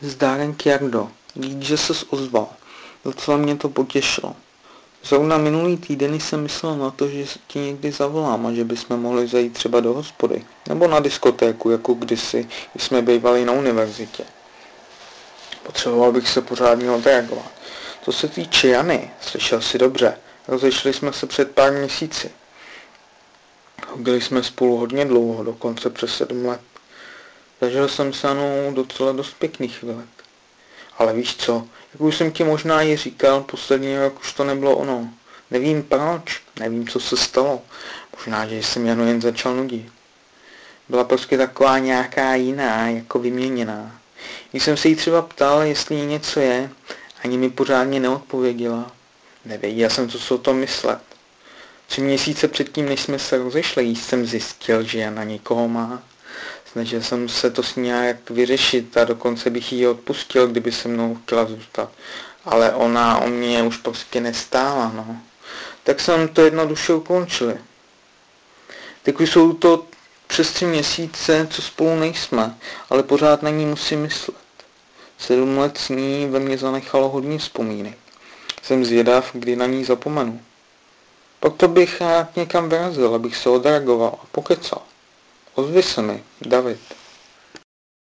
Zdárenk Jardo, dík, že ses ozval. Docela mě to potěšilo. Zrovna minulý týden jsem myslel na to, že ti někdy zavolám a že bychom mohli zajít třeba do hospody. Nebo na diskotéku, jako kdysi, když jsme bývali na univerzitě. Potřeboval bych se pořádně odreagovat. Co se týče Jany, slyšel si dobře, rozešli jsme se před pár měsíci. Byli jsme spolu hodně dlouho, dokonce přes sedm let. Zažil jsem s Janou docela dost pěkných chvilek. Ale víš co, jak už jsem ti možná i říkal, poslední rok už to nebylo ono. Nevím proč, nevím, co se stalo. Možná, že jsem Janu jen začal nudit. Byla prostě taková nějaká jiná, jako vyměněná. Když jsem se jí třeba ptal, jestli jí něco je, ani mi pořádně neodpověděla. Nevěděl jsem, co si o tom myslet. Tři měsíce předtím, než jsme se rozešli, jsem zjistil, že Jana někoho má. Snažil jsem se to s ní nějak vyřešit a dokonce bych ji odpustil, kdyby se mnou chtěla zůstat. Ale ona o mě už prostě nestála, no. Tak jsem to jednoduše ukončil. Teď už jsou to přes tři měsíce, co spolu nejsme, ale pořád na ní musím myslet. Sedm let s ní ve mně zanechalo hodně vzpomínek. Jsem zvědav, kdy na ní zapomenu. Pak to bych rád někam vyrazil, abych se odreagoval a pokecal. Ozvi se mi, David.